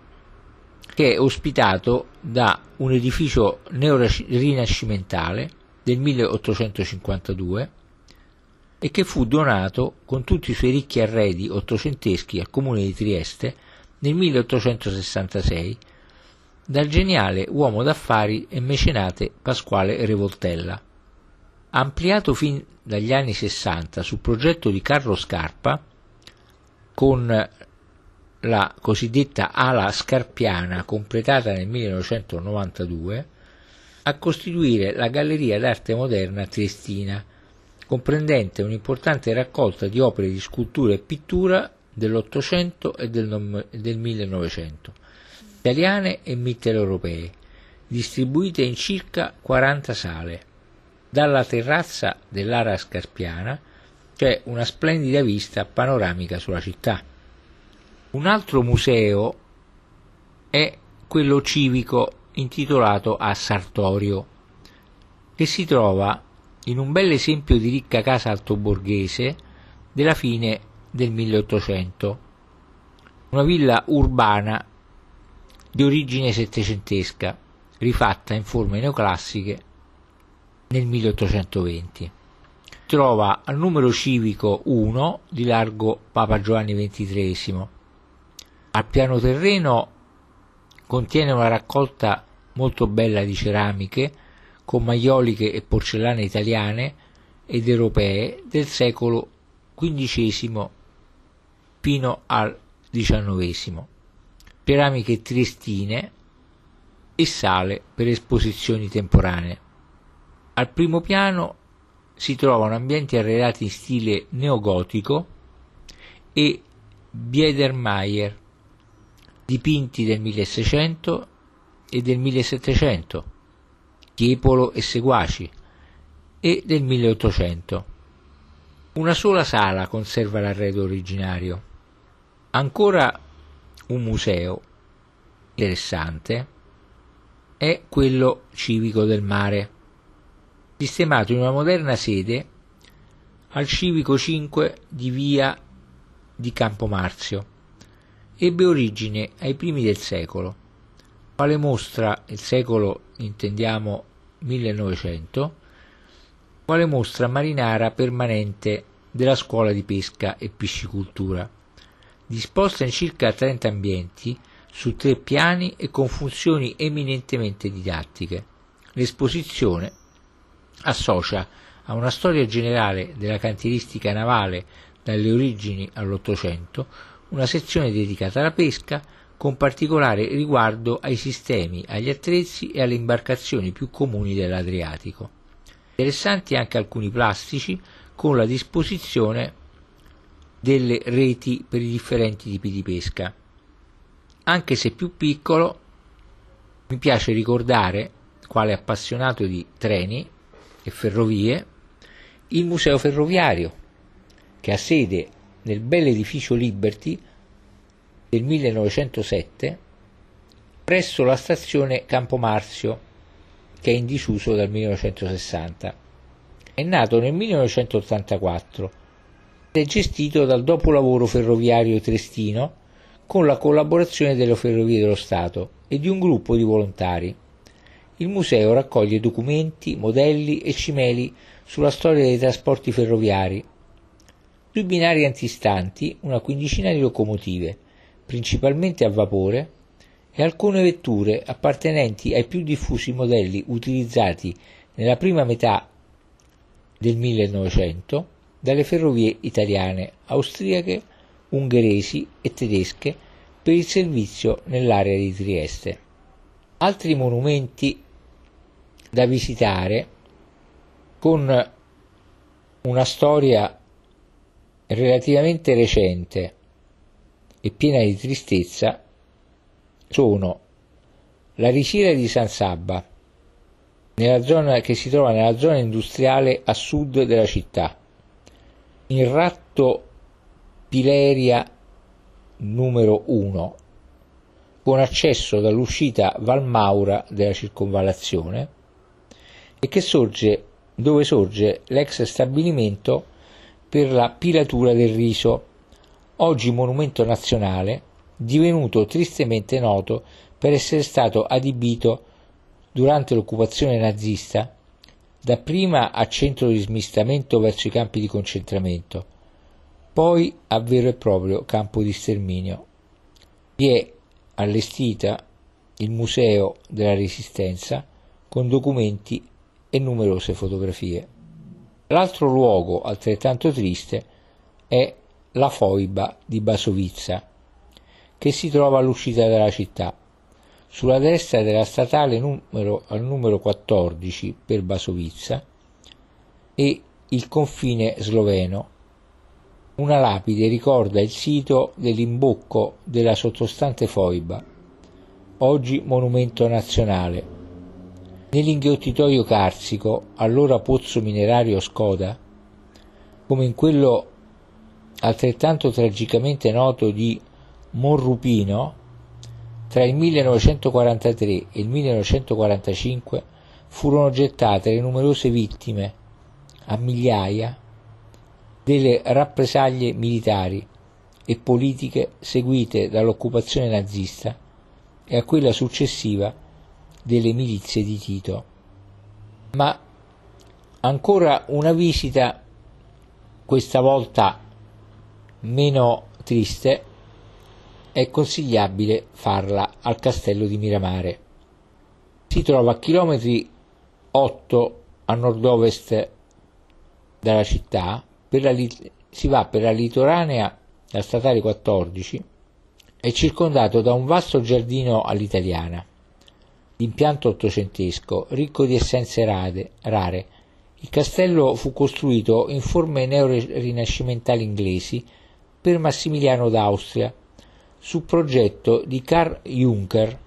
che è ospitato da un edificio neorinascimentale del 1852 e che fu donato con tutti i suoi ricchi arredi ottocenteschi al comune di Trieste nel 1866 dal geniale uomo d'affari e mecenate Pasquale Revoltella. Ampliato fin dagli anni 60 su progetto di Carlo Scarpa, con la cosiddetta ala scarpiana completata nel 1992, a costituire la Galleria d'arte moderna triestina, comprendente un'importante raccolta di opere di scultura e pittura dell'Ottocento e del, del 1900 italiane e mitteleuropee, distribuite in circa 40 sale. Dalla terrazza dell'Ara Scarpiana c'è una splendida vista panoramica sulla città. Un altro museo è quello civico intitolato a Sartorio, che si trova in un bel esempio di ricca casa altoborghese della fine del 1800, una villa urbana di origine settecentesca, rifatta in forme neoclassiche nel 1820. Trova al numero civico 1 di largo Papa Giovanni XXIII. Al piano terreno contiene una raccolta molto bella di ceramiche con maioliche e porcellane italiane ed europee del secolo XV fino al XIX ceramiche triestine e sale per esposizioni temporanee. Al primo piano si trovano ambienti arredati in stile neogotico e Biedermeier, dipinti del 1600 e del 1700, Tiepolo e seguaci, e del 1800. Una sola sala conserva l'arredo originario. Ancora un museo interessante è quello civico del mare, sistemato in una moderna sede al civico 5 di via di Campomarzio. Ebbe origine ai primi del secolo, quale mostra il secolo intendiamo 1900, quale mostra marinara permanente della scuola di pesca e piscicultura, disposta in circa 30 ambienti su tre piani e con funzioni eminentemente didattiche. L'esposizione associa a una storia generale della cantieristica navale dalle origini all'Ottocento una sezione dedicata alla pesca con particolare riguardo ai sistemi, agli attrezzi e alle imbarcazioni più comuni dell'Adriatico. Interessanti anche alcuni plastici con la disposizione delle reti per i differenti tipi di pesca anche se più piccolo, mi piace ricordare, quale appassionato di treni e ferrovie, il Museo Ferroviario, che ha sede nel bel edificio Liberty del 1907 presso la stazione Campomarzio, che è in disuso dal 1960. È nato nel 1984 ed è gestito dal dopolavoro ferroviario Trestino con la collaborazione delle Ferrovie dello Stato e di un gruppo di volontari. Il museo raccoglie documenti, modelli e cimeli sulla storia dei trasporti ferroviari. Sui binari antistanti una quindicina di locomotive, principalmente a vapore, e alcune vetture appartenenti ai più diffusi modelli utilizzati nella prima metà del 1900 dalle ferrovie italiane, austriache, ungheresi e tedesche per il servizio nell'area di Trieste. Altri monumenti da visitare con una storia relativamente recente e piena di tristezza sono la risiera di San Sabba, zona, che si trova nella zona industriale a sud della città, il ratto Pileria numero 1 con accesso dall'uscita Valmaura della circonvallazione e che sorge dove sorge l'ex stabilimento per la pilatura del riso, oggi monumento nazionale, divenuto tristemente noto per essere stato adibito durante l'occupazione nazista dapprima a centro di smistamento verso i campi di concentramento poi a vero e proprio campo di sterminio. Vi è allestita il Museo della Resistenza con documenti e numerose fotografie. L'altro luogo altrettanto triste è la foiba di Basovizza, che si trova all'uscita della città, sulla destra della statale numero, al numero 14 per Basovizza e il confine sloveno una lapide ricorda il sito dell'imbocco della sottostante foiba, oggi monumento nazionale. Nell'inghiottitoio carsico, allora pozzo minerario Skoda, come in quello altrettanto tragicamente noto di Monrupino, tra il 1943 e il 1945 furono gettate le numerose vittime, a migliaia, delle rappresaglie militari e politiche seguite dall'occupazione nazista e a quella successiva delle milizie di Tito. Ma ancora una visita, questa volta meno triste, è consigliabile farla al castello di Miramare. Si trova a chilometri 8 a nord-ovest dalla città la, si va per la litoranea, la statale 14, è circondato da un vasto giardino all'italiana, d'impianto ottocentesco, ricco di essenze rade, rare. Il castello fu costruito in forme neo-rinascimentali inglesi per Massimiliano d'Austria, su progetto di Karl Juncker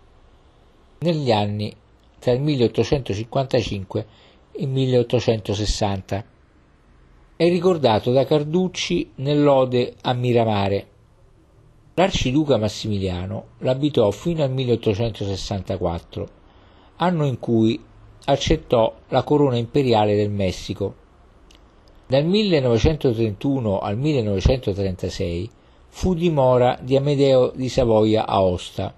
negli anni tra il 1855 e il 1860 è ricordato da Carducci nell'Ode a Miramare. L'arciduca Massimiliano l'abitò fino al 1864, anno in cui accettò la corona imperiale del Messico. Dal 1931 al 1936 fu dimora di Amedeo di Savoia Aosta.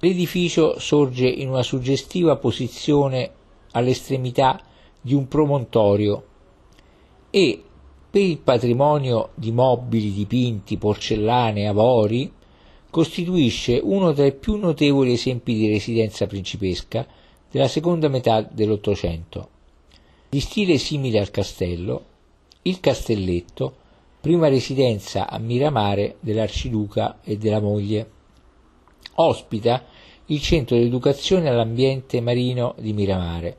L'edificio sorge in una suggestiva posizione all'estremità di un promontorio e per il patrimonio di mobili, dipinti, porcellane, avori, costituisce uno tra i più notevoli esempi di residenza principesca della seconda metà dell'Ottocento. Di stile simile al castello, il castelletto, prima residenza a Miramare dell'Arciduca e della moglie, ospita il centro di educazione all'ambiente marino di Miramare,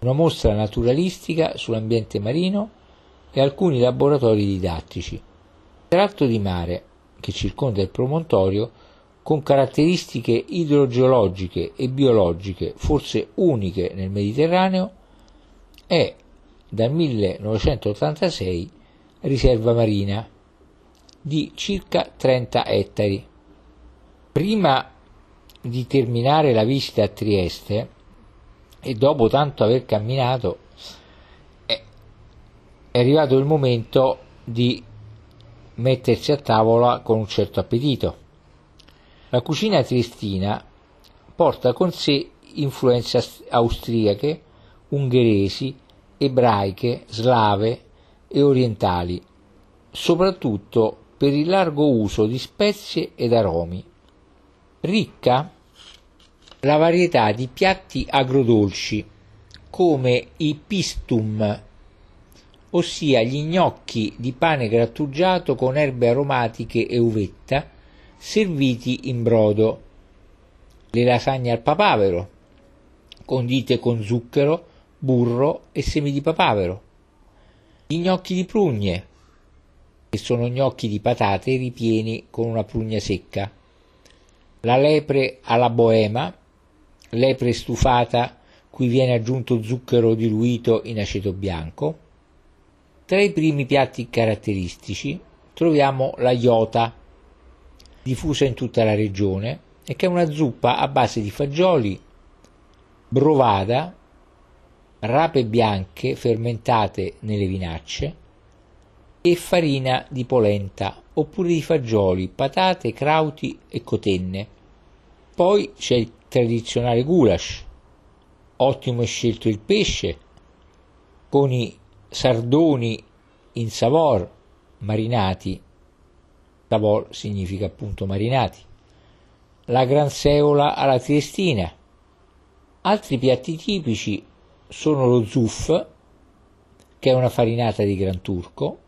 una mostra naturalistica sull'ambiente marino e alcuni laboratori didattici. Tratto di mare che circonda il promontorio con caratteristiche idrogeologiche e biologiche forse uniche nel Mediterraneo, è dal 1986 riserva marina di circa 30 ettari. Prima di terminare la visita a Trieste e dopo tanto aver camminato è arrivato il momento di mettersi a tavola con un certo appetito. La cucina triestina porta con sé influenze austriache, ungheresi, ebraiche, slave e orientali, soprattutto per il largo uso di spezie ed aromi. Ricca la varietà di piatti agrodolci come i pistum ossia gli gnocchi di pane grattugiato con erbe aromatiche e uvetta serviti in brodo, le lasagne al papavero, condite con zucchero, burro e semi di papavero, gli gnocchi di prugne, che sono gnocchi di patate ripieni con una prugna secca, la lepre alla boema, lepre stufata cui viene aggiunto zucchero diluito in aceto bianco, tra i primi piatti caratteristici troviamo la iota, diffusa in tutta la regione, e che è una zuppa a base di fagioli, brovada, rape bianche fermentate nelle vinacce e farina di polenta oppure di fagioli, patate, crauti e cotenne. Poi c'è il tradizionale goulash. Ottimo è scelto il pesce con i sardoni in savor marinati, savor significa appunto marinati, la gran seola alla triestina. Altri piatti tipici sono lo zuff, che è una farinata di Gran Turco,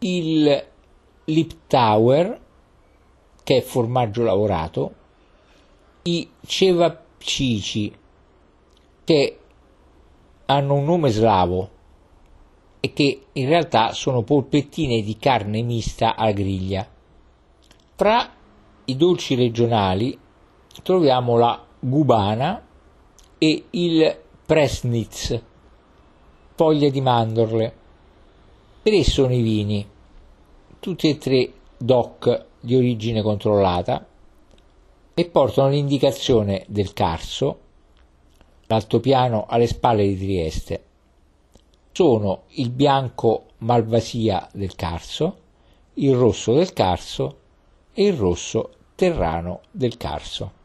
il Liptauer, che è formaggio lavorato, i cevapcici, che hanno un nome slavo, e che in realtà sono polpettine di carne mista a griglia. Tra i dolci regionali troviamo la gubana e il presnitz, foglia di mandorle. Tre sono i vini, tutti e tre DOC di origine controllata e portano l'indicazione del Carso, l'altopiano alle spalle di Trieste sono il bianco malvasia del Carso, il rosso del Carso e il rosso terrano del Carso.